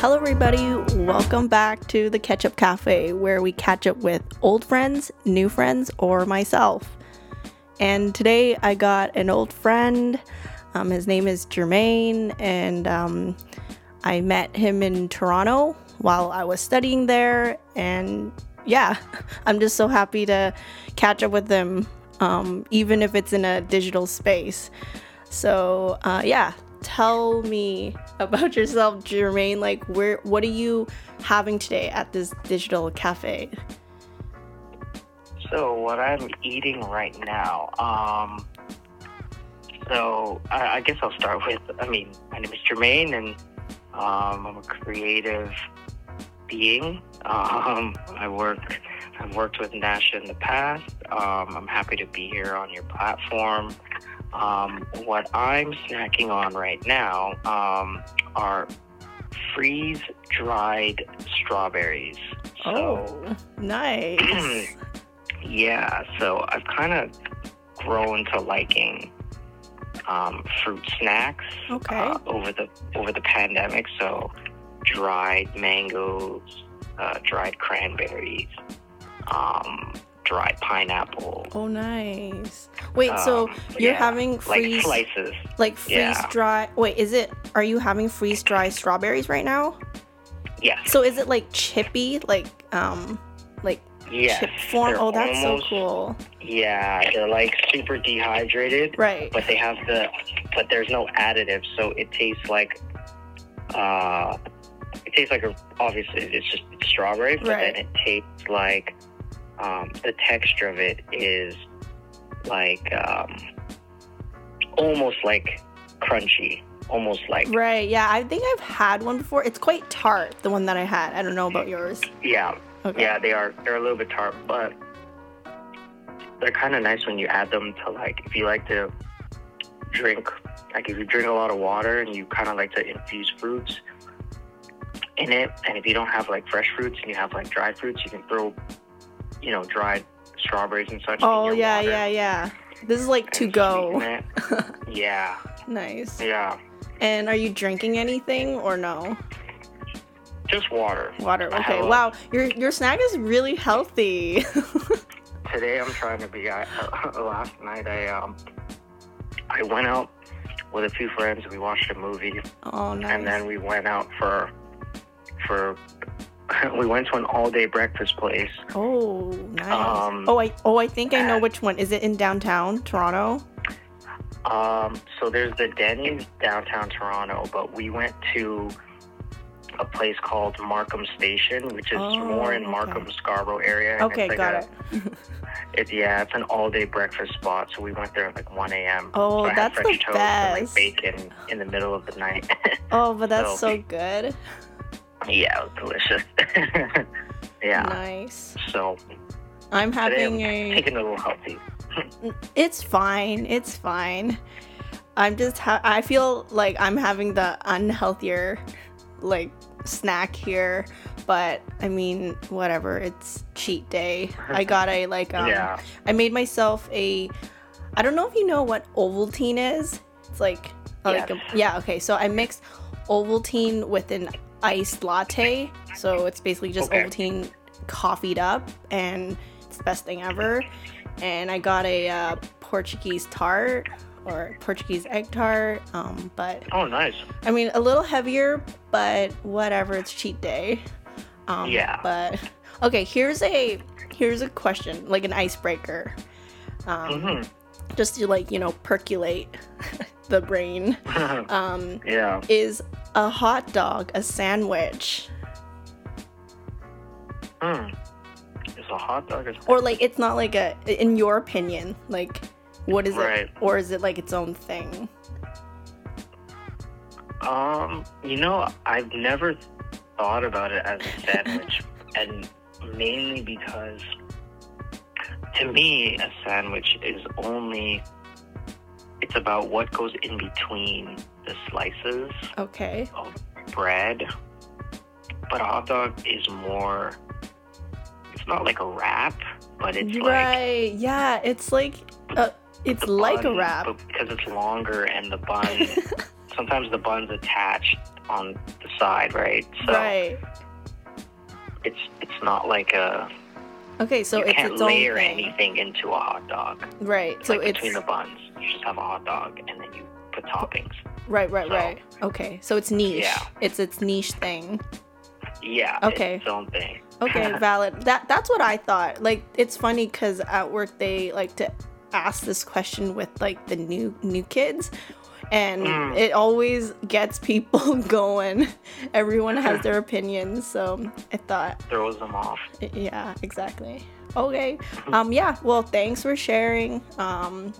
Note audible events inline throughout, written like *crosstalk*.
Hello, everybody. Welcome back to the Ketchup Cafe, where we catch up with old friends, new friends, or myself. And today I got an old friend. Um, his name is Jermaine, and um, I met him in Toronto while I was studying there. And yeah, *laughs* I'm just so happy to catch up with him, um, even if it's in a digital space. So uh, yeah, tell me about yourself, Jermaine. Like, where, what are you having today at this digital cafe? So what I'm eating right now, um, so I, I guess I'll start with. I mean, my name is Jermaine, and um, I'm a creative being. *laughs* Um, I work. I've worked with Nasha in the past. Um, I'm happy to be here on your platform. Um, what I'm snacking on right now um, are freeze dried strawberries. So, Oh, nice. *clears throat* yeah, so I've kind of grown to liking um, fruit snacks Okay. uh, over the over the pandemic. So dried mangoes, uh, dried cranberries, um, dried pineapple. oh, nice. Wait, so um, you're yeah, having like freeze, like, slices. Like freeze yeah. dry. Wait, is it? Are you having freeze dry strawberries right now? Yes. So is it like chippy, like um, like yes. chip form? Oh, that's almost- so cool. Yeah, they're like super dehydrated. Right. but they have the but there's no additives so it tastes like uh it tastes like a obviously it's just strawberry but Right. then it tastes like um the texture of it is like um almost like crunchy almost like Right. Yeah, I think I've had one before. It's quite tart. The one that I had. I don't know about yours. yeah Okay. yeah they are they're a little bit tart but they're kind of nice when you add them to like if you like to drink like if you drink a lot of water and you kind of like to infuse fruits in it and if you don't have like fresh fruits and you have like dried fruits you can throw you know dried strawberries and such Oh yeah, water yeah, yeah. This is like to go. *laughs* yeah nice. yeah And are you drinking anything or no? just water Water. Okay. Wow. Your your snack is really healthy. *laughs* today I'm trying to be. I, *laughs* last night I um I went out with a few friends. We watched a movie, oh, nice. and then we went out for for *laughs* we went to an all day breakfast place. oh, nice. Um, oh, I oh I think I know which one. Is it in downtown Toronto? Um, so there's the Denny's downtown Toronto, but we went to a place called Markham Station, which is Oh, more in okay. Markham Scarborough area. Okay, like got a, it. *laughs* It's yeah, it's an all day breakfast spot. So we went there at like 1 a.m. Oh, so that's the toast and best. like bacon in the middle of the night. *laughs* Oh, but that's So- so good. Yeah, it was delicious. *laughs* yeah. Nice. So I'm having I'm a. taking a little healthy. It's fine. It's fine. I'm just. Ha- I feel like I'm having the unhealthier, like snack here, but I mean, whatever. It's cheat day. I got a like. Um, yeah. I made myself a. I don't know if you know what Ovaltine is. It's like, like a, yeah. Okay, so I mixed Ovaltine with an iced latte. So it's basically just Okay. Ovaltine coffeed up, and it's the best thing ever. And I got a uh, Portuguese tart or Portuguese egg tart. Um, but Oh, nice. I mean, a little heavier, but whatever. It's cheat day. Um, Yeah. But okay, here's a here's a question, like an icebreaker, um, hmm just to like you know percolate *laughs* the brain. *laughs* Um, yeah. is a hot dog a sandwich, Hmm. Is a hot dog a or like it's not like a in your opinion, like what is Right. it, or is it like its own thing? Um, you know, I've never thought about it as a sandwich, *laughs* and mainly because to me, a sandwich is only it's about what goes in between the slices Okay. of bread. But a hot dog is more. It's not like a wrap, but it's like right. Yeah, it's like uh, it's the like a wrap. but because it's longer and the *laughs* bun sometimes the bun's attached on the side, right? So right. it's it's not like a Okay, so you it's can't its layer thing. anything into a hot dog. Right. So like it's between the buns, you just have a hot dog and then you put toppings. Right, right, so- right. Okay, so it's niche. Yeah. It's its niche thing. Yeah. Okay. It's its own thing. Okay, *laughs* valid. That that's what I thought. Like it's funny because at work they like to ask this question with like the new new kids, and Mm. it always gets people *laughs* going. Everyone has *laughs* their opinions, so I thought, Throws them off. yeah, exactly. Okay, um, yeah. Well, thanks for sharing. Um,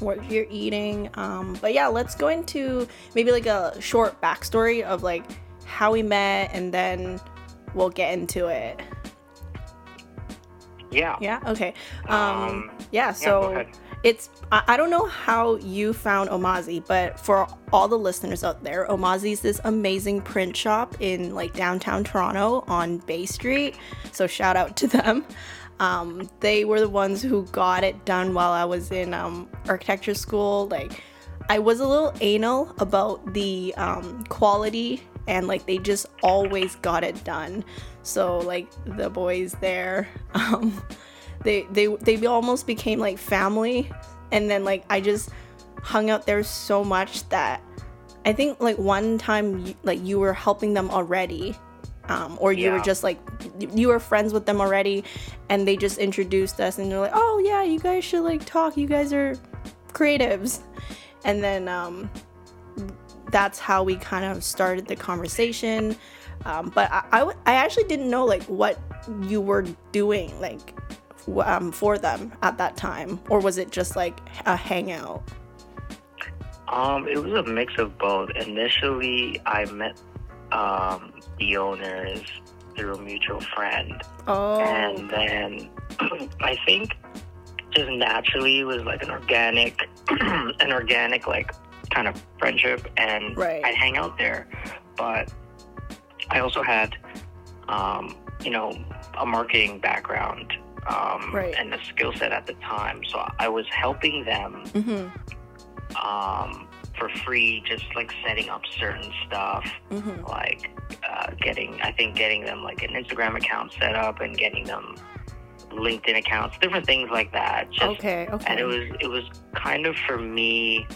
what you're eating. Um, but yeah, let's go into maybe like a short backstory of like how we met, and then we'll get into it. Yeah. Yeah. Okay. Um. Um, yeah. yeah, So ahead. it's I, I don't know how you found Omazi, but for all the listeners out there, Omazi is this amazing print shop in like downtown Toronto on Bay Street. So shout out to them. Um, they were the ones who got it done while I was in um, architecture school. Like I was a little anal about the um, quality and like they just always got it done. So like the boys there, *laughs* um, they they they almost became like family, and then like I just hung out there so much that I think like one time like you were helping them already. Um, or you were just like you were friends with them already and they just introduced us and they're like oh yeah you guys should like talk. You guys are creatives. And then um, that's how we kind of started the conversation. Um, but I, I, w- I actually didn't know like what you were doing like um, for them at that time. Or was it just like a hangout? Um, it was a mix of both. Initially, I met um, the owners through a mutual friend, oh and then *clears throat* I think just naturally it was like an organic, *clears throat* an organic like kind of friendship, and Right. I'd hang out there. But I also had, um, you know, a marketing background. Um, Right. and a skill set at the time, so I was helping them mm-hmm, um, for free, just like setting up certain stuff, mm-hmm. like uh, getting, I think getting them like an Instagram account set up and getting them LinkedIn accounts, different things like that. Just, okay okay And it was, it was kind of for me.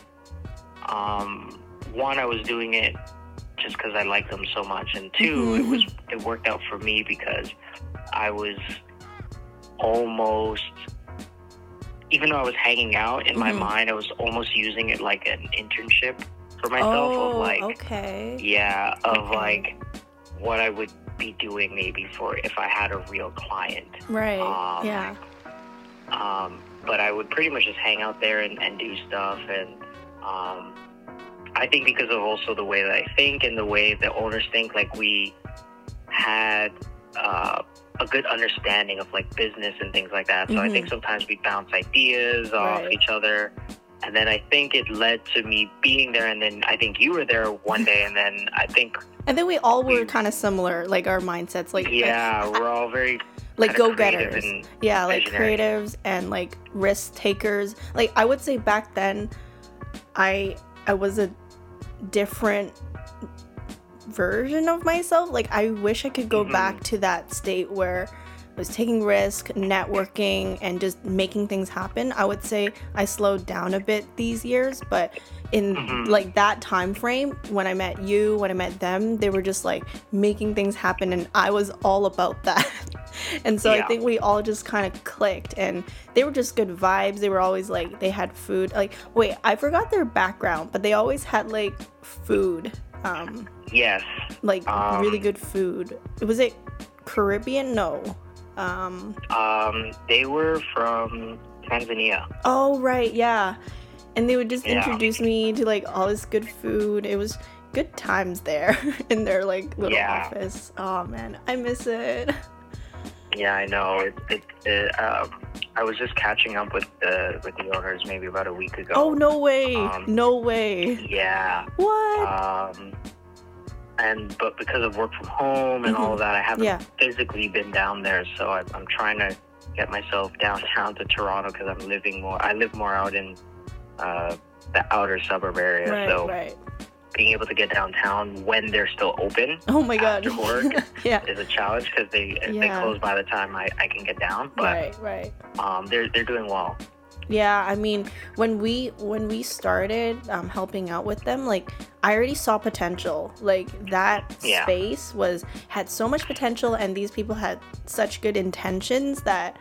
Um, one, I was doing it just because I liked them so much, and 2 Mhm. it was, it worked out for me because I was almost even though I was hanging out in my Mhm. mind, I was almost using it like an internship for myself oh of like okay yeah, of Okay. like what I would be doing maybe for if I had a real client. right um, yeah Um, but I would pretty much just hang out there and, and do stuff and um, I think because of also the way that I think and the way the owners think, like we had uh, a good understanding of like business and things like that. So I Mhm. think sometimes we bounce ideas off Right. each other. And then I think it led to me being there. And then I think you were there one day. And then I think, and then we all were we- kind of similar like our mindsets like yeah, we're all very *laughs* like go getters. yeah like visionary. creatives and like risk takers like i would say back then i i was a different version of myself like i wish i could go Mhm. back to that state where I was taking risk networking and just making things happen i would say i slowed down a bit these years but in Mhm. like that time frame when i met you when i met them they were just like making things happen and i was all about that *laughs* and so i think we all just kind of clicked and they were just good vibes they were always like they had food like wait i forgot their background but they always had like food um yes. like Um, really good food was it caribbean no um Um, they were from Tanzania. oh right yeah and they would just Yeah. introduce me to like all this good food it was good times there *laughs* in their like little Yeah. office oh man i miss it Yeah, I know. It, it, it, um, I was just catching up with the with the owners maybe about a week ago. oh no way Um, no way Yeah. what Um, and but because of work from home and all of that, I haven't Yeah. physically been down there. So I, I'm trying to get myself downtown to Toronto because I'm living more. I live more out in uh, the outer suburb area. right so right being able to get downtown when they're still open Oh my god. after work *laughs* yeah. is a challenge because they they close by the time I, I can get down. But Right, right. um, they're they're doing well. Yeah, I mean, when we when we started um, helping out with them, like I already saw potential. Like that Yeah. space was had so much potential, and these people had such good intentions that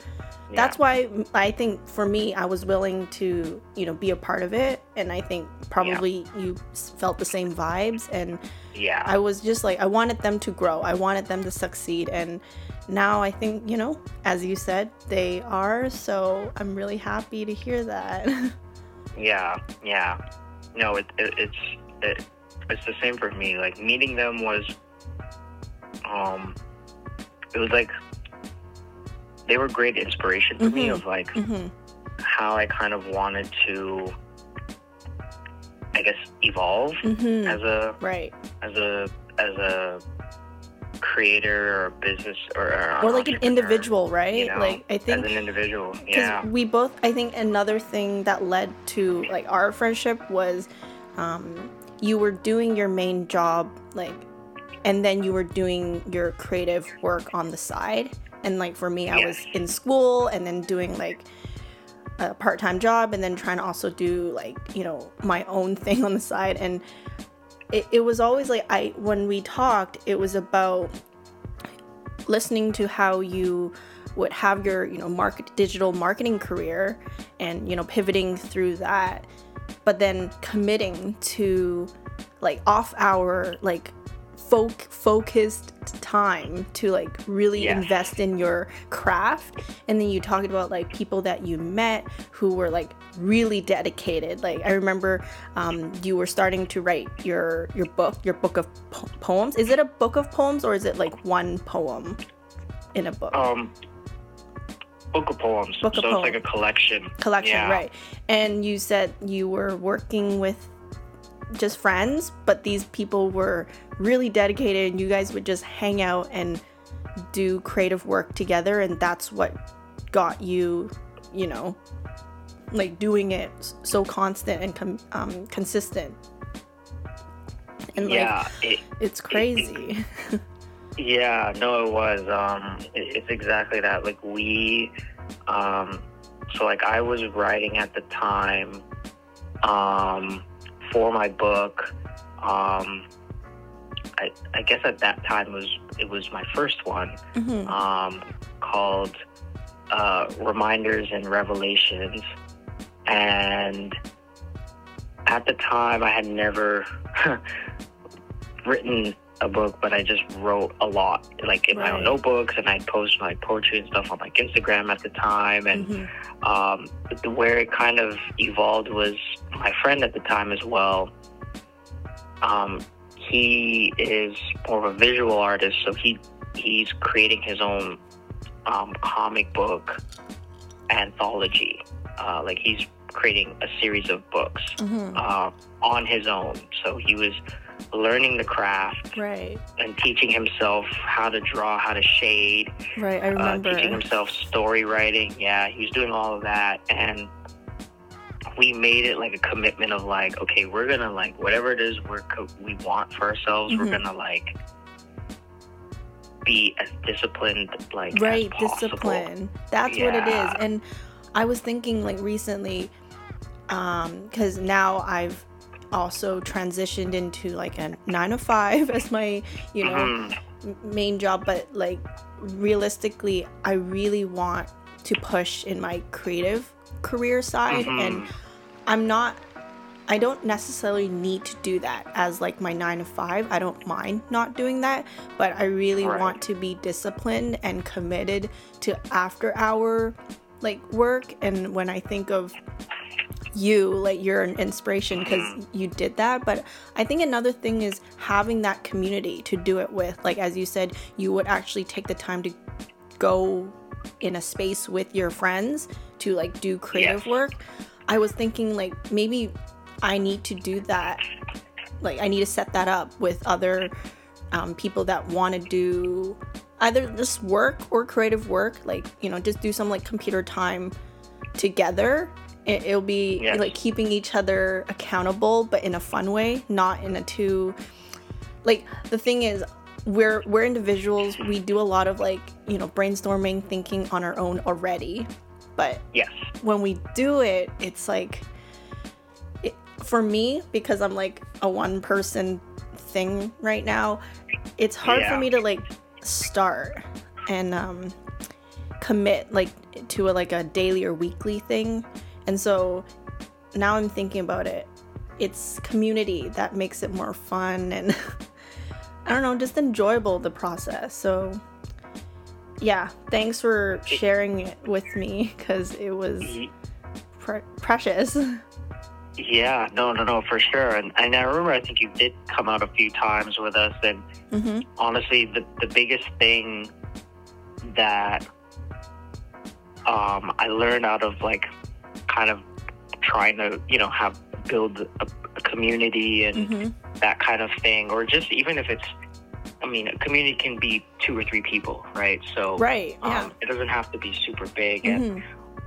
Yeah. that's why I think for me, I was willing to you know be a part of it, and I think probably you felt the same vibes, and yeah. I was just like I wanted them to grow, I wanted them to succeed, and now I think you know, as you said, they are. So I'm really happy to hear that. *laughs* Yeah, yeah. No, it, it it's it, it's the same for me. Like meeting them was, um, it was like they were great inspiration for me Mhm. of like hmm how I kind of wanted to, I guess, evolve hmm as a Right. as a as a creator or a business or, or, Or like an individual, right? you know, like I as think an individual. because Yeah, we both i think another thing that led to like our friendship was um you were doing your main job like and then you were doing your creative work on the side and like for me i was in school and then doing like a part-time job and then trying to also do like you know my own *laughs* thing on the side. And it, it was always like i when we talked it was about listening to how you would have your you know market digital marketing career and you know pivoting through that but then committing to like off hour like folk focused time to like really invest in your craft. And then you talked about like people that you met who were like really dedicated. Like i remember um, you were starting to write your your book your book of po- poems. Is it a book of poems or is it like one poem in a book? Um, book of poems. Book of so it's like a collection. collection yeah. right. And you said you were working with just friends but these people were really dedicated and you guys would just hang out and do creative work together and that's what got you you know like doing it so constant and com- um, consistent and like yeah, it, it's crazy *laughs* yeah. No, it was. Um, it, it's exactly that. Like we, um, so like I was writing at the time, um, for my book. Um, I, I guess at that time was it was my first one. Mhm. um, called uh, Reminders and Revelations. And at the time, I had never *laughs* written a book, but I just wrote a lot, like in my own notebooks, and I'd post my poetry and stuff on like Instagram at the time. And Mhm. um, the, where it kind of evolved was my friend at the time as well. Um, he is more of a visual artist, so he he's creating his own um, comic book anthology. Uh, like he's creating a series of books Mhm. uh, on his own. So he was learning the craft right. and teaching himself how to draw, how to shade, right i uh, remember. teaching himself story writing. Yeah, he was doing all of that, and we made it like a commitment of like, okay, we're gonna like whatever it is we're co- we want for ourselves, Mhm. we're gonna like be as disciplined like right discipline. That's what it is. And i was thinking like recently um because now i've also transitioned into like a nine to five *laughs* as my you know Mhm. main job but like realistically i really want to push in my creative career side and Mhm. i'm not i don't necessarily need to do that as like my nine to five i don't mind not doing that but i really Right. want to be disciplined and committed to after hour like work and when i think of you like you're an inspiration because you did that. But i think another thing is having that community to do it with. Like as you said you would actually take the time to go in a space with your friends to like do creative work. I was thinking like maybe i need to do that like i need to set that up with other um, people that want to do either just work or creative work like you know just do some like computer time together it, it'll be Yes. like keeping each other accountable but in a fun way not in a too like the thing is we're we're individuals we do a lot of like you know brainstorming thinking on our own already but Yes. when we do it it's like it, for me because i'm like a one person thing right now it's hard for me to like start and um commit like to a like a daily or weekly thing and so now i'm thinking about it. It's community that makes it more fun and *laughs* i don't know just enjoyable the process. So yeah thanks for sharing it with me because it was pre- precious. *laughs* Yeah, no, no, no, for sure. And, and I remember, I think you did come out a few times with us, and hmm honestly, the, the biggest thing that um, I learned out of like kind of trying to, you know, have build a, a community and hmm that kind of thing, or just even if it's, I mean, a community can be two or three people, right? So right yeah um, it doesn't have to be super big. And hmm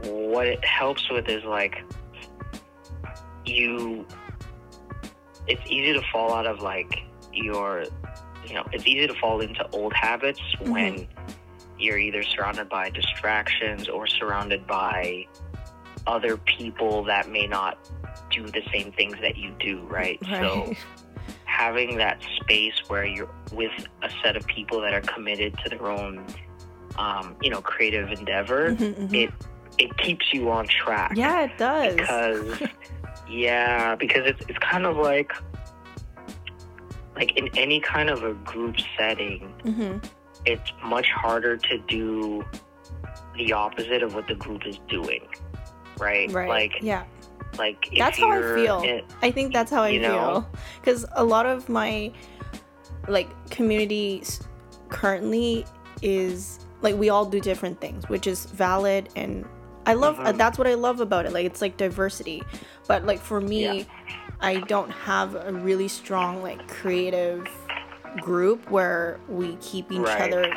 what it helps with is like you it's easy to fall out of like your you know it's easy to fall into old habits Mhm. when you're either surrounded by distractions or surrounded by other people that may not do the same things that you do right, so *laughs* having that space where you're with a set of people that are committed to their own um, you know creative endeavor Mhm, mhm. it it keeps you on track. Yeah it does. Because yeah because it's, it's kind of like like in any kind of a group setting hmm it's much harder to do the opposite of what the group is doing right right like yeah like That's how I feel. in- I think that's how I You know? feel because a lot of my like community currently is like we all do different things, which is valid and I love uh, Mhm. that's what I love about it. Like it's like diversity, but like for me, Yeah. I don't have a really strong like creative group where we keep each Right. other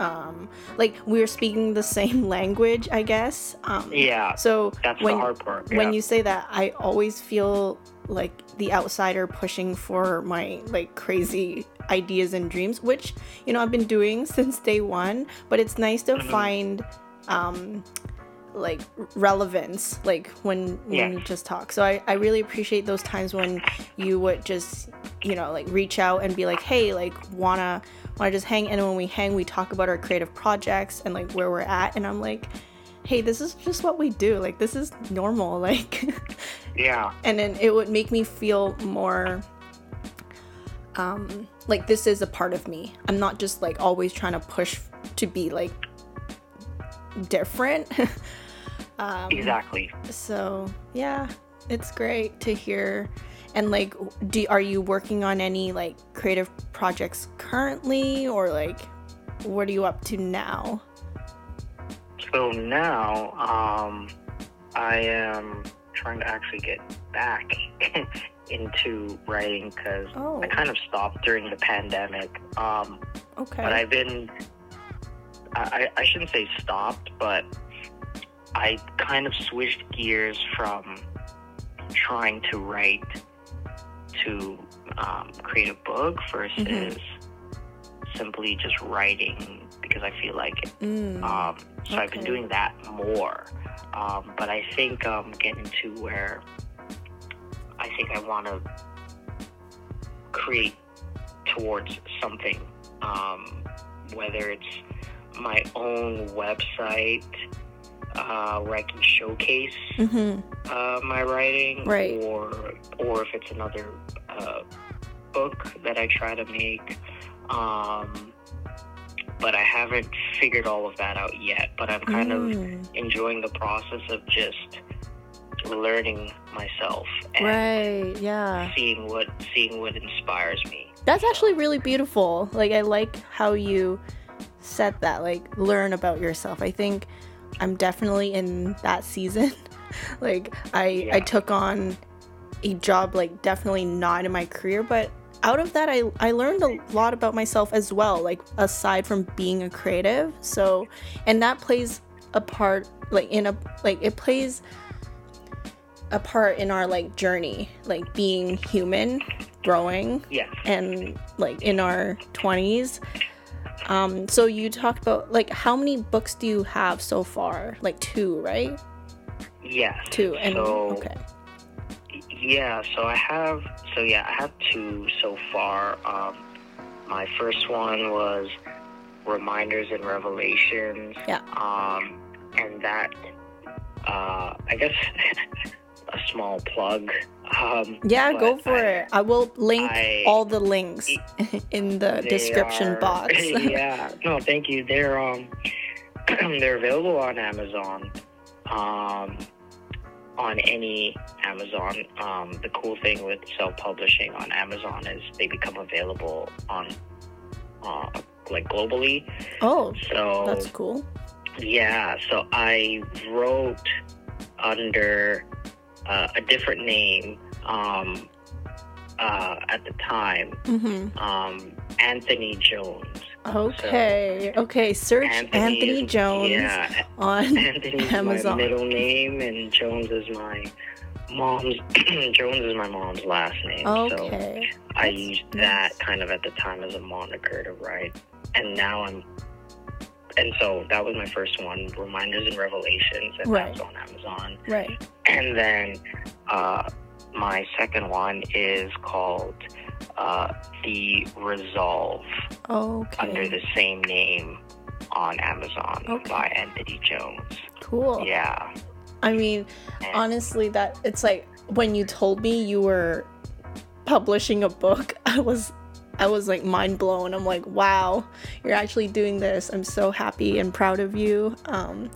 um like we're speaking the same *laughs* language, I guess. Um yeah so that's when the hard part when you say that i always feel like the outsider pushing for my like crazy ideas and dreams which you know i've been doing *laughs* since day one but it's nice to Mhm. find um like relevance like when when Yeah. you just talk so I, I really appreciate those times when you would just you know like reach out and be like hey like wanna wanna just hang and when we hang we talk about our creative projects and like where we're at and i'm like hey this is just what we do like this is normal *laughs* like yeah. and then it would make me feel more um like this is a part of me. I'm not just like always trying to push to be like different. *laughs* Um exactly. so yeah it's great to hear and like do are you working on any like creative projects currently? Or like what are you up to now? So now, um, I am trying to actually get back *laughs* into writing because oh. I kind of stopped during the pandemic. Um, okay. but I've been, I, I I shouldn't say stopped, but I kind of switched gears from trying to write to um, create a book versus Mhm. simply just writing because I feel like Mm, um, so I've been doing that more. Um, but I think um, getting to where I think I want to create towards something, um, whether it's my own website uh, where I can showcase mhm. uh, my writing, Right. or or if it's another uh, book that I try to make. Um, but I haven't figured all of that out yet. But I'm kind of Mm, enjoying the process of just learning myself and right yeah seeing what seeing what inspires me. That's actually really beautiful. Like I like how you said that, like learn about yourself. I think I'm definitely in that season. *laughs* like I I took on a job like definitely not in my career, but out of that I I learned a lot about myself as well, like aside from being a creative. So and that plays a part like in a like it plays a part in our like journey, like being human, growing, yeah. and like in our 20s. Um, so you talked about like how many books do you have so far? Like two, right? Yeah. Two. And so, okay. Yeah, so I have so yeah, I have two so far. Um my first one was Reminders and Revelations. Yeah. Um and that uh I guess *laughs* a small plug. Um Yeah, go for I- it. I will link I- all the links *laughs* in the description are- box. *laughs* yeah. No, thank you. They're um *clears throat* they're available on Amazon. Um on any Amazon. Um the cool thing with self publishing on Amazon is they become available on uh like globally. oh, So that's cool. yeah, so I wrote under uh, a different name um, uh, at the time, Mm-hmm. um, Anthony Jones. Okay. okay. Search Anthony Anthony is- Jones Yeah, on *laughs* Anthony is Amazon. my middle name, and Jones is my mom's. *clears throat* Jones is my mom's last name. So Okay. I That's used nice. that kind of at the time as a moniker to write, and now I'm. And so that was my first one, Reminders and Revelations, and Right. that's on Amazon. Right. And then uh, my second one is called uh, The Resolve Okay. under the same name on Amazon Okay. by Anthony Jones. cool. Yeah. I mean, And- honestly, that it's like when you told me you were publishing a book, *laughs* I was I was like mind blown. I'm like, wow, you're actually doing this. I'm so happy and proud of you. Um,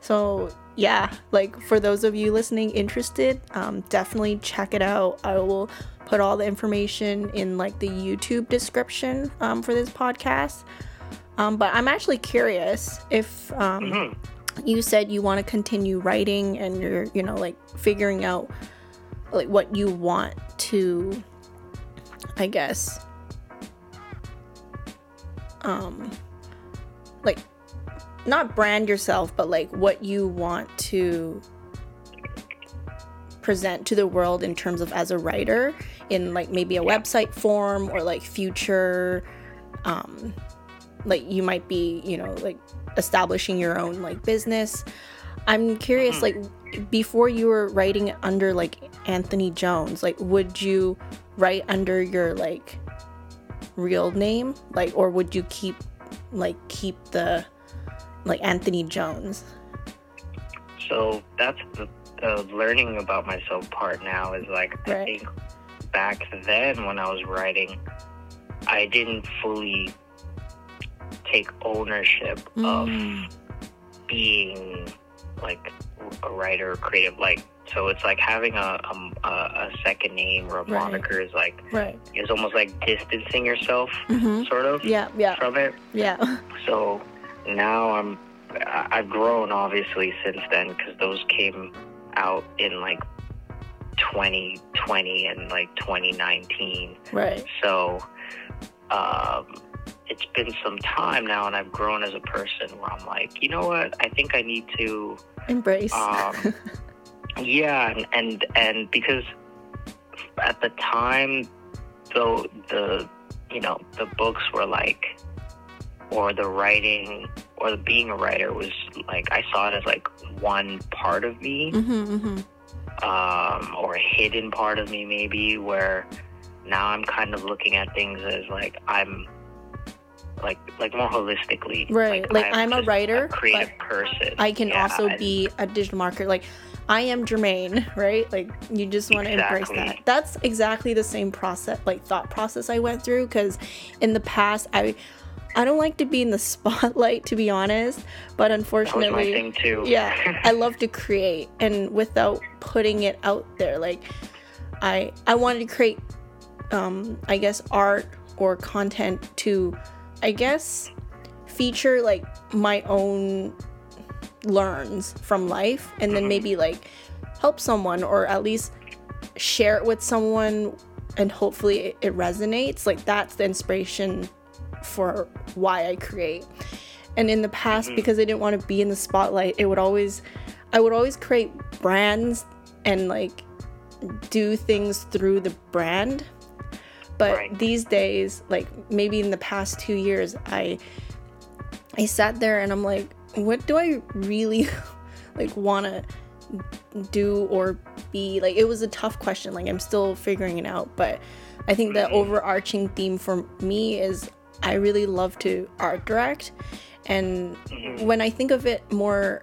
so yeah, like for those of you listening interested, um, definitely check it out. I will put all the information in like the YouTube description um, for this podcast. Um, but I'm actually curious if um, Mhm. you said you want to continue writing and you're you know like figuring out like what you want to i guess um like not brand yourself but like what you want to present to the world in terms of as a writer in like maybe a website form or like future um like you might be you know like establishing your own like business i'm curious Mhm. like before you were writing under like anthony jones like would you write under your like real name like or would you keep like keep the like anthony jones? So that's the, the learning about myself part now is like, I think back then when I was writing, I didn't fully take ownership of Mm, being like a writer or creative like so it's like having a a, a second name or a Right. moniker is like right. is almost like distancing yourself hmm sort of yeah yeah. from it. Yeah. *laughs* So now i'm i've grown obviously since then because those came out in like 2020 and like 2019 right. So um, it's been some time now, and I've grown as a person where I'm like, you know what? I think I need to, embrace. um, *laughs* yeah, and, and and because at the time, though the you know the books were like, or the writing or the being a writer was like I saw it as like one part of me hmm hmm um, or a hidden part of me maybe where now I'm kind of looking at things as like I'm like like more holistically Right, like, I'm a writer, a creative person I can Yeah, also and- be a digital marketer. Like I am Jermaine, right? Like you just want to embrace that. That's exactly the same process, like thought process I went through. Because in the past, I I don't like to be in the *laughs* spotlight, to be honest. But that was my unfortunately, thing too *laughs* yeah, I love to *laughs* create, and without putting it out there, like I I wanted to create, um, I guess art or content to, I guess, feature like my own learns from life, and then Mhm. maybe like help someone or at least share it with someone, and hopefully it, resonates. Like that's the inspiration for why I create. And in the past, Mhm. because I didn't want to be in the spotlight, it would always, I would always create brands and like do things through the brand. But Right. these days, like maybe in the past 2 years, I I sat there and I'm like, what do I really *laughs* like want to do or be? Like it was a tough question. Like I'm still figuring it out, but I think the overarching theme for me is I really love to art direct and Mhm. when I think of it more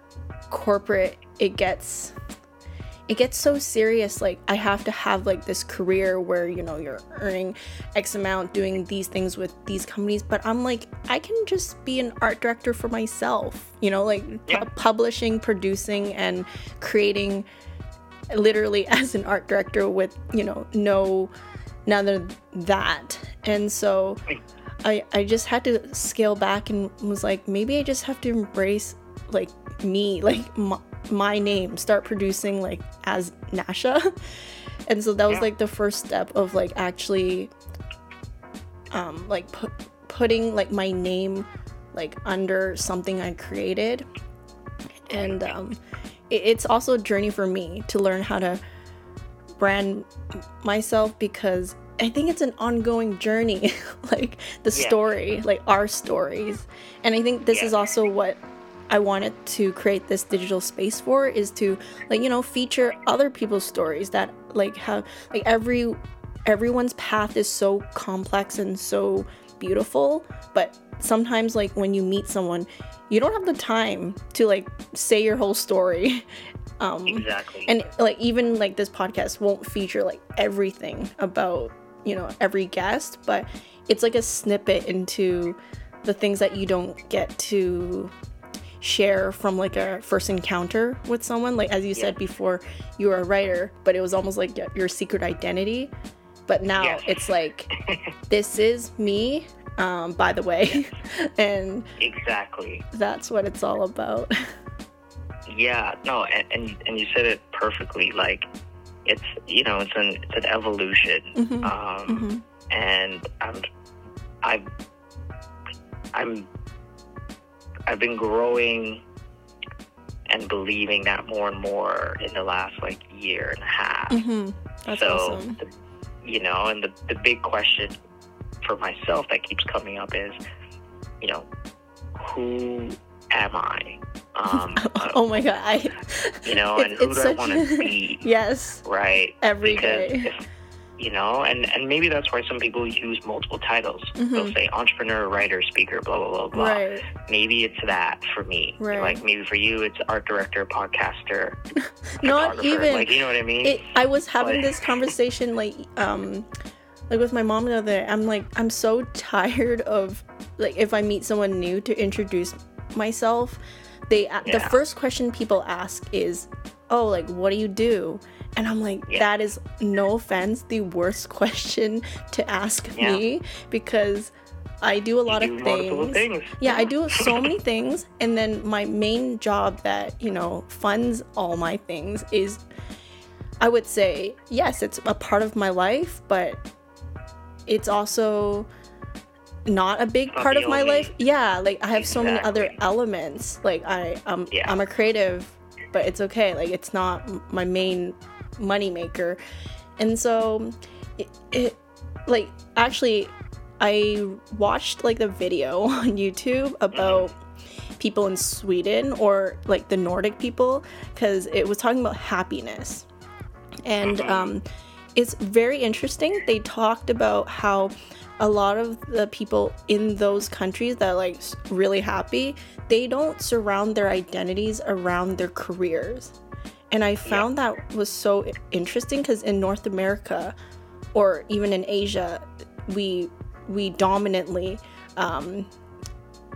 corporate, it gets it gets so serious like I have to have like this career where you know you're earning x amount doing these things with these companies but I'm like I can just be an art director for myself you know like pu- Yeah. publishing producing and creating literally *laughs* as an art director with you know no none of that and so I, I just had to scale back and was like maybe i just have to embrace like me *laughs* like my, my name start producing like as nasha *laughs* and so that was Yeah. like the first step of like actually um like put, putting like my name like under something i created and um it, it's also a journey for me to learn how to brand myself because I think it's an ongoing journey, *laughs* like the Yeah. story, like our stories. And I think this Yeah. is also what I wanted to create this digital space for is to like, you know, feature other people's stories that like have like every everyone's path is so complex and so beautiful, but sometimes like when you meet someone, you don't have the time to like say your whole story. *laughs* Um Exactly. and like even like this podcast won't feature like everything about you know every guest but it's like a snippet into the things that you don't get to share from like a first encounter with someone like as you said before you were a writer but it was almost like your secret identity but now Yes. it's like *laughs* this is me um by the way *laughs* and exactly. that's what it's all about Yeah, no, and, and and you said it perfectly. Like, it's you know, it's an it's an evolution, Mhm. um, Mhm. and I'm I've I'm I've been growing and believing that more and more in the last like year and a half. Mhm. that's so, awesome the, you know, and the the big question for myself that keeps coming up is, you know, who am I? Um, *laughs* uh, oh my god I, you know, *laughs* and who do I want to *laughs* be? yes Right? every because day. if, you know, and and maybe that's why some people use multiple titles. They'll Mhm. say entrepreneur, writer, speaker, blah blah blah blah. Right. Maybe it's that for me. Right. Like maybe for you, it's art director, podcaster, *laughs* Not even. Like you know what I mean? It, I was having But- this conversation like um like with my mom the other day. I'm like I'm so tired of like if I meet someone new to introduce myself, they a the first question people ask is, "Oh, like what do you do?" And I'm like, Yeah. that is no offense, the worst *laughs* question to ask Yeah. me because I do a lot of things. things. Yeah, I do so *laughs* many things, and then my main job that you know funds all my things is, I would say, yes, it's a part of my life, but it's also not a big Not part of my only- life. Yeah, like I have so many other elements. Like I, um, Yeah. I'm a creative, but it's okay. Like it's not my main money maker, and so it, it like actually I watched like the video *laughs* on YouTube about people in Sweden or like the Nordic people because it was talking about happiness. And Mhm. um, it's very interesting. They talked about how a lot of the people in those countries that are like really happy, they don't surround their identities around their careers. And I found that was so interesting because in North America or even in Asia, we we dominantly um,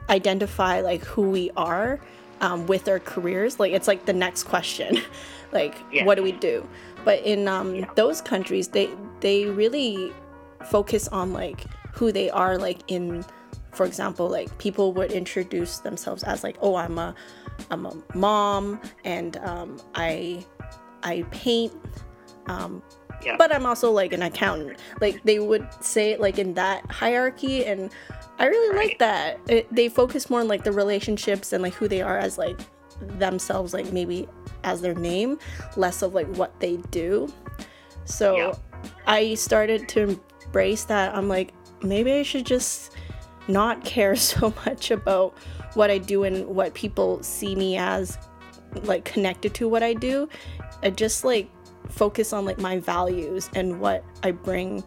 identify like who we are um, with our careers. Like it's like the next question, *laughs* like Yeah. what do we do? But in um, Yeah. those countries, they they really focus on like who they are. Like in, for example, like people would introduce themselves as like, oh, I'm a I'm a mom and um, I I paint. Um, Yeah. but I'm also like an accountant. Like they would say it like in that hierarchy, and I really like that. It, they focus more on like the relationships and like who they are as like themselves like maybe as their name, less of like what they do. So Yeah. I started to embrace that. I'm like, maybe I should just not *laughs* care so much about what I do and what people see me as like connected to what I do. I just like focus on like my values and what I bring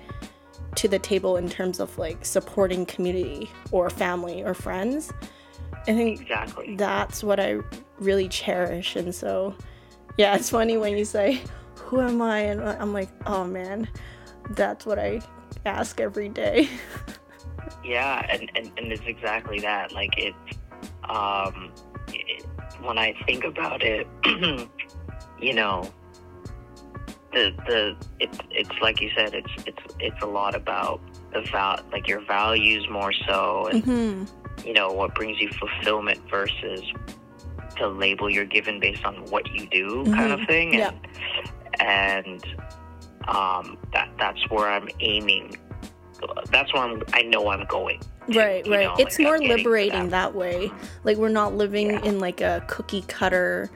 to the table in terms of like supporting community or family or friends. I think Exactly. that's what I really cherish. And so, yeah, it's funny when you say, Who am I? And I'm like, Oh man, that's what I ask every day. *laughs* Yeah, and, and, and it's exactly that. Like it, um, it, when I think about it, *clears throat* you know, the the it's it's like you said, it's it's it's a lot about the val like your values more so, and hmm you know what brings you fulfillment versus the label you're given based on what you do, kind of Mhm. thing. Yeah. And, and um, that that's where I'm aiming. That's where I'm. I know I'm going. to, Right, right. know, it's like, more liberating that way. Like, we're not living Yeah. in like a cookie cutter,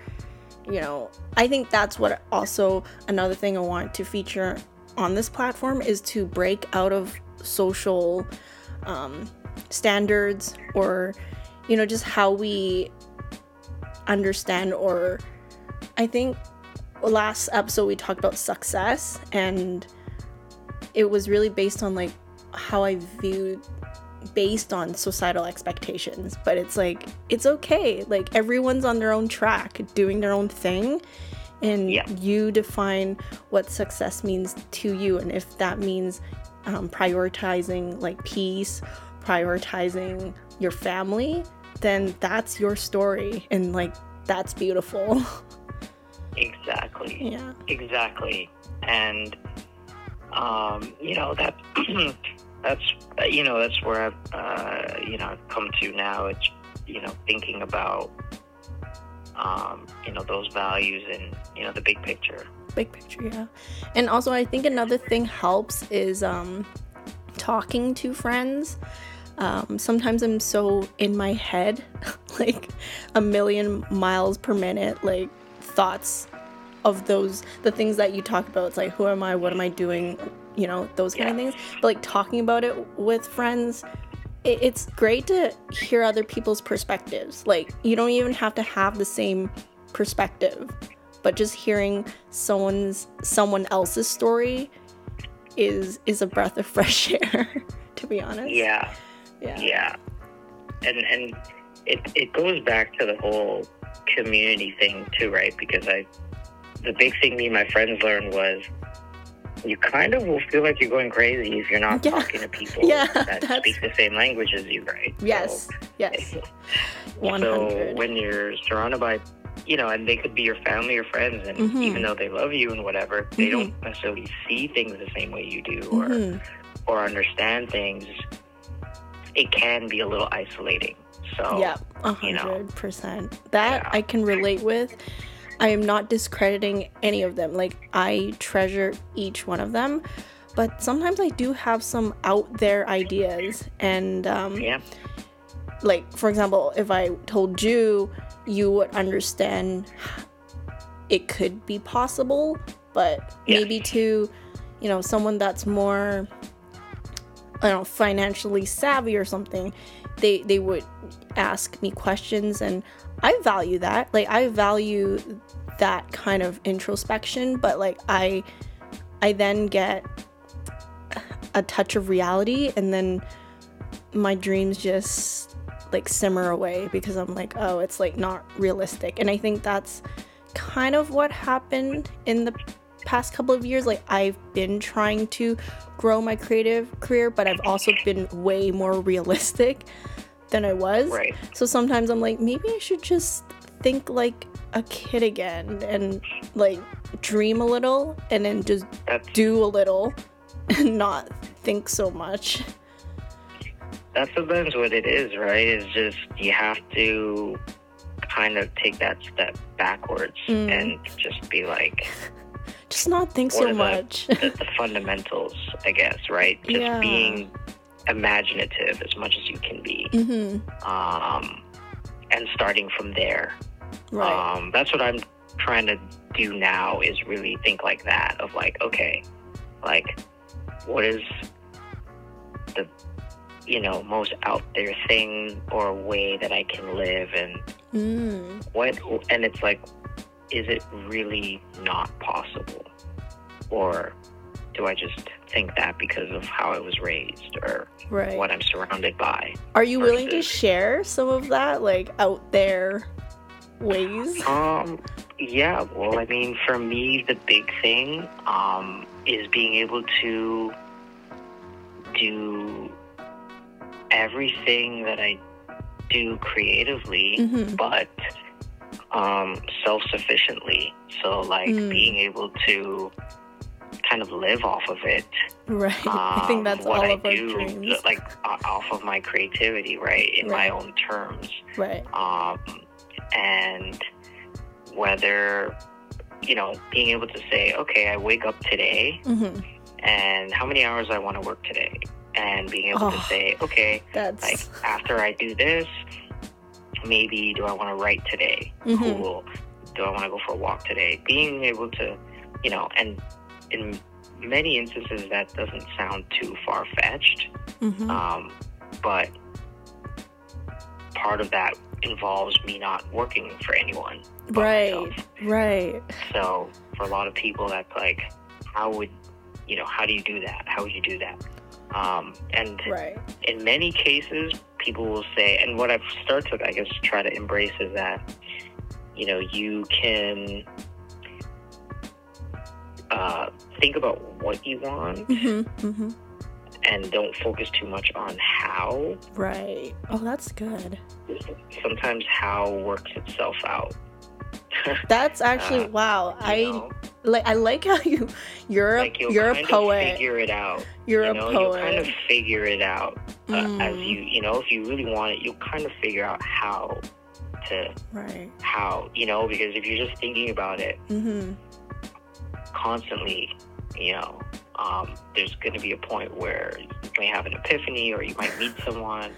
you know. I think that's what also another thing I want to feature on this platform is to break out of social um, standards or, you know, just how we understand or I think last episode we talked about success and it was really based on like how I viewed based on societal expectations but it's like it's okay like everyone's on their own track doing their own thing and Yeah. you define what success means to you and if that means um, prioritizing like peace prioritizing your family then that's your story and like that's beautiful *laughs* Exactly. yeah Exactly. And um, you know that *clears throat* that's you know that's where I've uh, you know I've come to now. It's you know thinking about um, you know those values and you know the big picture. big picture yeah. And also i think another thing helps is um talking to friends. Um, sometimes i'm so in my head *laughs* like a million miles per minute like thoughts of those the things that you talk about. It's like who am i? What am i doing you know those kind of things. But like talking about it with friends it, it's great to hear other people's perspectives. Like you don't even have to have the same perspective but just hearing someone's someone else's story is is a breath of fresh *laughs* air to be honest. Yeah. yeah. Yeah, and and it it goes back to the whole community thing too, right? Because I, the big thing me and my friends learned was, you kind of will feel like you're going crazy if you're not Yeah. talking to people *laughs* Yeah, that that's- speak the same language as you, right? yes yes 100 So when you're surrounded by, you know, and they could be your family or friends, and Mhm. even though they love you and whatever, they Mhm. don't necessarily see things the same way you do, or Mhm. or understand things. It can be a little isolating. So yeah a you know. hundred percent that Yeah. i can relate with i am not discrediting any of them like i treasure each one of them but sometimes i do have some out there ideas and um yeah, like for example if i told you you would understand it could be possible but Yeah. maybe to you know someone that's more i don't know financially savvy or something they they would ask me questions and i value that like i value that kind of introspection but like i i then get a touch of reality and then my dreams just like simmer away because I'm like, oh, it's like not realistic. And I think that's kind of what happened in the past couple of years. Like, I've been trying to grow my creative career, but I've also been way more realistic than I was. right. So sometimes I'm like, maybe I should just think like a kid again and like dream a little and then just That's do a little *laughs* and not think so much. that's sometimes what it is, right? Is just you have to kind of take that step backwards Mm. and just be like *laughs* Just not think so much. the, *laughs* the fundamentals, I guess, right? Just Yeah. being imaginative as much as you can be, hmm um, and starting from there. Right. Um, that's what I'm trying to do now is really think like that of like, okay, like what is the you know most out there thing or way that I can live and Mm. what and it's like is it really not possible or do I just think that because of how I was raised or Right. what I'm surrounded by? Are you willing to share some of that, like out there ways? Um, yeah, well, I mean, for me, the big thing um, is being able to do everything that I do creatively, Mm-hmm. but um, self sufficiently. So, like, Mm. being able to kind of live off of it. Right. *laughs* I think um, that's what all I of our do, dreams. like, off of my creativity, right, in Right. my own terms Right. um, and whether you know being able to say okay i wake up today Mm-hmm. and how many hours i want to work today and being able to Oh. say okay That's. like after i do this maybe do i want to write today Mhm. cool do i want to go for a walk today being able to you know and in many instances that doesn't sound too far-fetched Mhm. um, but part of that involves me not working for anyone. right. myself. Right. So for a lot of people, that's like, how would you know? How do you do that? How would you do that? Um, and Right. in many cases, people will say, and what I've started to, I guess, try to embrace is that, you know, you can uh, think about what you want Mm-hmm. Mm-hmm. and don't focus too much on how. Right. Oh, that's good. Sometimes how works itself out. *laughs* That's actually Uh, wow. I know? like. I like how you. You're like a you're a poet. figure it out. You're you a know, you'll kind of poet. figure it out uh, as Mm. you you know if you really want it, you'll kind of figure out how to Right. how you know because if you're just thinking about it Mm-hmm. Constantly, you know, um, there's going to be a point where you may have an epiphany, or you might meet someone,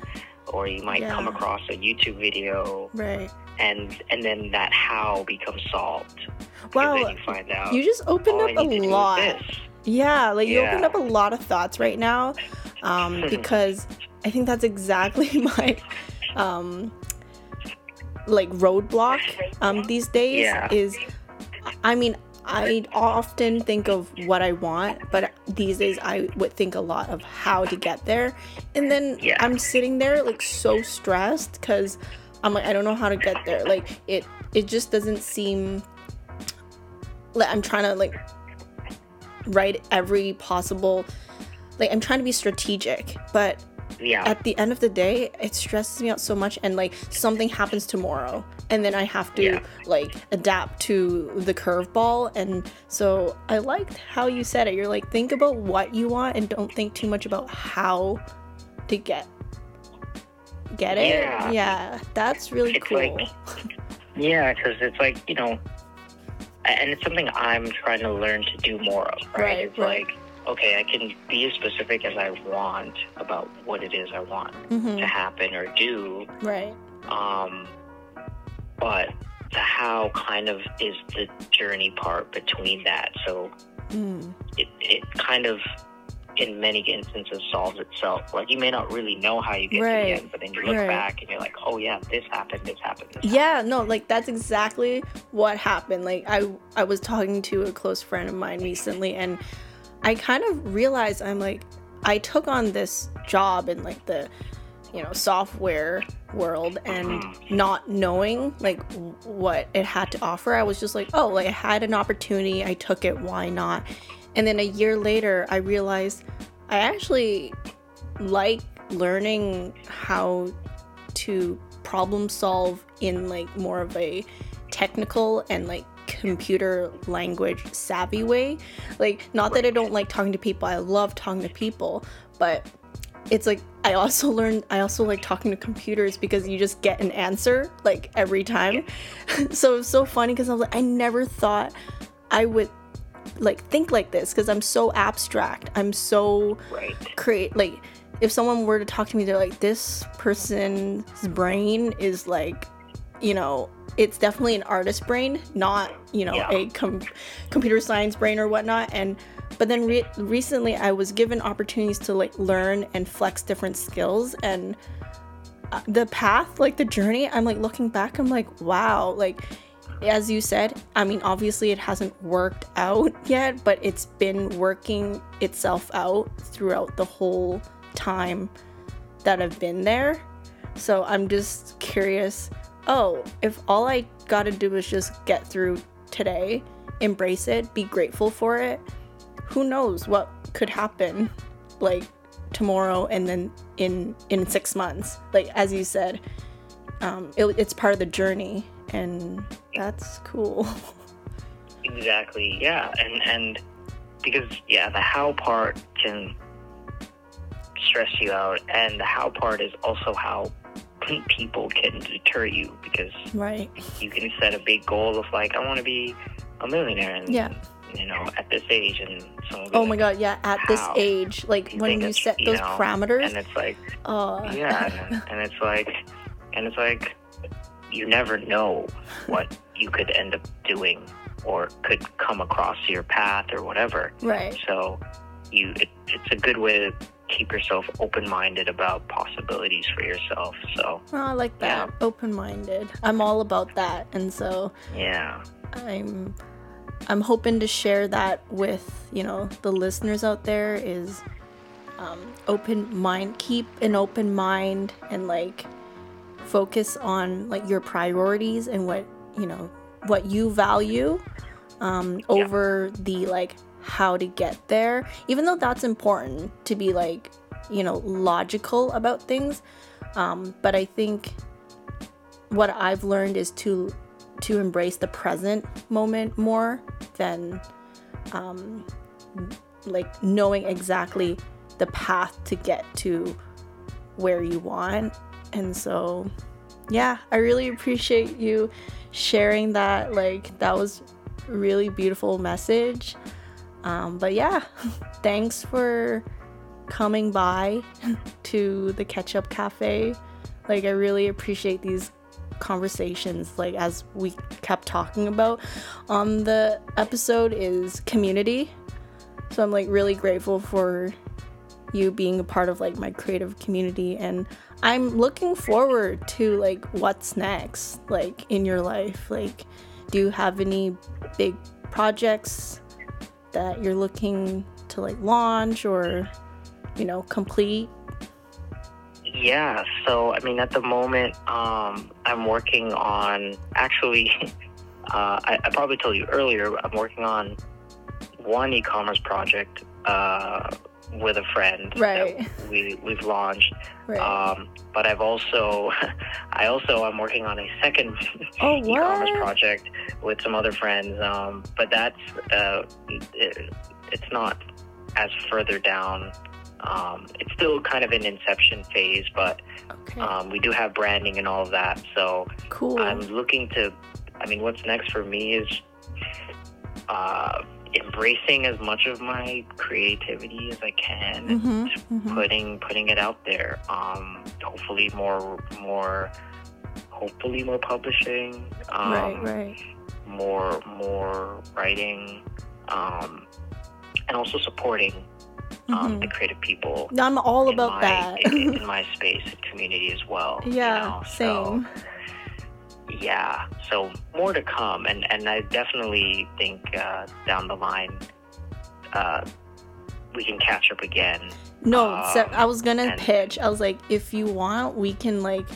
or you might come across a YouTube video, Right. and and then that how becomes solved. Wow. then you find out. You just opened up a need to do is lot. Yeah, like you opened up a lot of thoughts right now, um, *laughs* because I think that's exactly *laughs* my, um, like roadblock, um, these days Yeah. is, I mean, I often think of what I want, but these days I would think a lot of how to get there, and then Yeah. I'm sitting there like so stressed because I'm like I don't know how to get there. Like it, it just doesn't seem like I'm trying to like write every possible like I'm trying to be strategic, but Yeah. at the end of the day, it stresses me out so much and like something happens tomorrow and then I have to Yeah. like adapt to the curveball and so I liked how you said it. You're like think about what you want and don't think too much about how to get get it. Yeah. Yeah, that's really It's cool. like- Yeah, because it's like you know, and it's something I'm trying to learn to do more of. Right? Right, it's right. like okay, I can be as specific as I want about what it is I want Mhm, to happen or do, Right. um, but the how kind of is the journey part between that. So Mm. it it kind of in many instances solves itself. Like you may not really know how you get to the end, but then you look right. back and you're like, oh yeah, this happened, this happened, this Yeah, no, like that's exactly what happened. Like I I was talking to a close friend of mine recently and I kind of realized I'm like I took on this job in like the you know software world and mm-hmm. not knowing like what it had to offer. I was just like oh like I had an opportunity I took it why not? And then a year later I realized I actually like learning how to problem solve in like more of a technical and like computer language savvy way. Like not that I don't like talking to people. I love talking to people, but it's like I also learned I also like talking to computers because you just get an answer like every time. *laughs* so it's so funny because I was like I never thought I would like think like this because I'm so abstract. I'm so right. create like if someone were to talk to me they're like this person's brain is like you know it's definitely an artist brain, not you know Yeah. a com- computer science brain or whatnot. And but then re- recently, I was given opportunities to like learn and flex different skills and uh, the path, like the journey. I'm like looking back, I'm like, wow, like as you said, I mean, obviously it hasn't worked out *laughs* yet, but it's been working itself out throughout the whole time that I've been there. So I'm just curious oh, if all I gotta do is just get through today, embrace it, be grateful for it, who knows what could happen like tomorrow and then in in six months like as you said um it, it's part of the journey and that's cool *laughs* Exactly. Yeah, and and because yeah, the how part can stress you out, and the how part is also how people can deter you because right. you can set a big goal of like I want to be a millionaire, and Yeah. you know at this age, and be oh like, my god yeah at this age like You when you set you those know, parameters? and it's like uh yeah, and, *laughs* and it's like, and it's like, you never know what you could end up doing or could come across your path or whatever. right. So, you, it, it's a good way to keep yourself open-minded about possibilities for yourself. So, oh, i like that Yeah. open-minded i'm all about that and so yeah, I'm I'm hoping to share that with you know the listeners out there is um, open mind keep an open mind and like focus on like your priorities and what you know what you value um, over the like how to get there even though that's important to be like you know logical about things um, but i think what i've learned is to to embrace the present moment more than um, like knowing exactly the path to get to where you want. And so, yeah, I really appreciate you sharing that. Like, that was really beautiful message. Um, but yeah, *laughs* thanks for coming by *laughs* to the Ketchup Cafe. Like, I really appreciate these conversations like as we kept talking about on the episode is community so i'm like really grateful for you being a part of like my creative community and i'm looking forward to like what's next like in your life like do you have any big projects that you're looking to like launch or you know complete yeah. So, I mean, at the moment, um, I'm working on actually. *laughs* Uh, I, I probably told you earlier. I'm working on one e-commerce project uh, with a friend Right. we we've launched. right Um, but I've also, *laughs* I also am working on a second Oh, *laughs* e-commerce project with some other friends. Um, but that's uh, it, it's not as further down. Um, it's still kind of an inception phase, but okay um, we do have branding and all of that. So cool I'm looking to. I mean, what's next for me is uh, embracing as much of my creativity as I can hmm hmm putting putting it out there. Um, hopefully more more hopefully more publishing. Um, right right More more writing, um, and also supporting um, Mhm. the creative people. i'm all about my, that in, in *laughs* my space and community as well. you yeah know? So, same yeah, so more to come, and and I definitely think uh, down the line. Uh, we can catch up again No, so Um, I was gonna and- pitch. I was like, if you want, we can like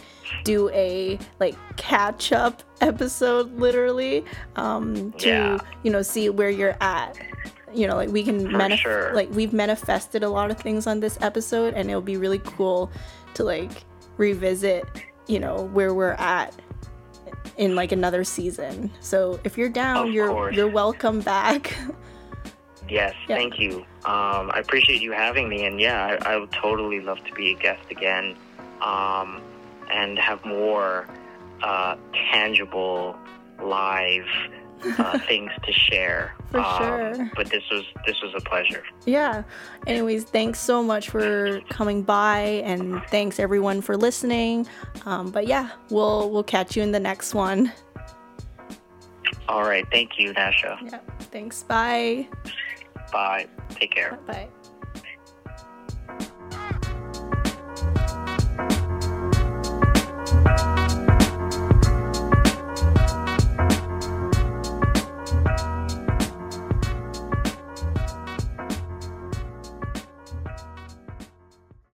do a like catch up episode, literally, um, to Yeah. you know see where you're at. You know, like we can manif- sure. like we've manifested a lot of things on this episode, and it'll be really cool to like revisit. You know where we're at in like another season. So if you're down, Of you're course. you're welcome back. Yes, Yeah. thank you. Um, I appreciate you having me, and yeah, I, I would totally love to be a guest again, um, and have more uh, tangible, live uh, things to share. *laughs* For um, sure. But this was this was a pleasure. Yeah. Anyways, thanks so much for coming by, and thanks everyone for listening. Um, but yeah, we'll we'll catch you in the next one. All right. Thank you, Nasha. Yeah. Thanks. Bye. Bye. Take care. Bye. Bye.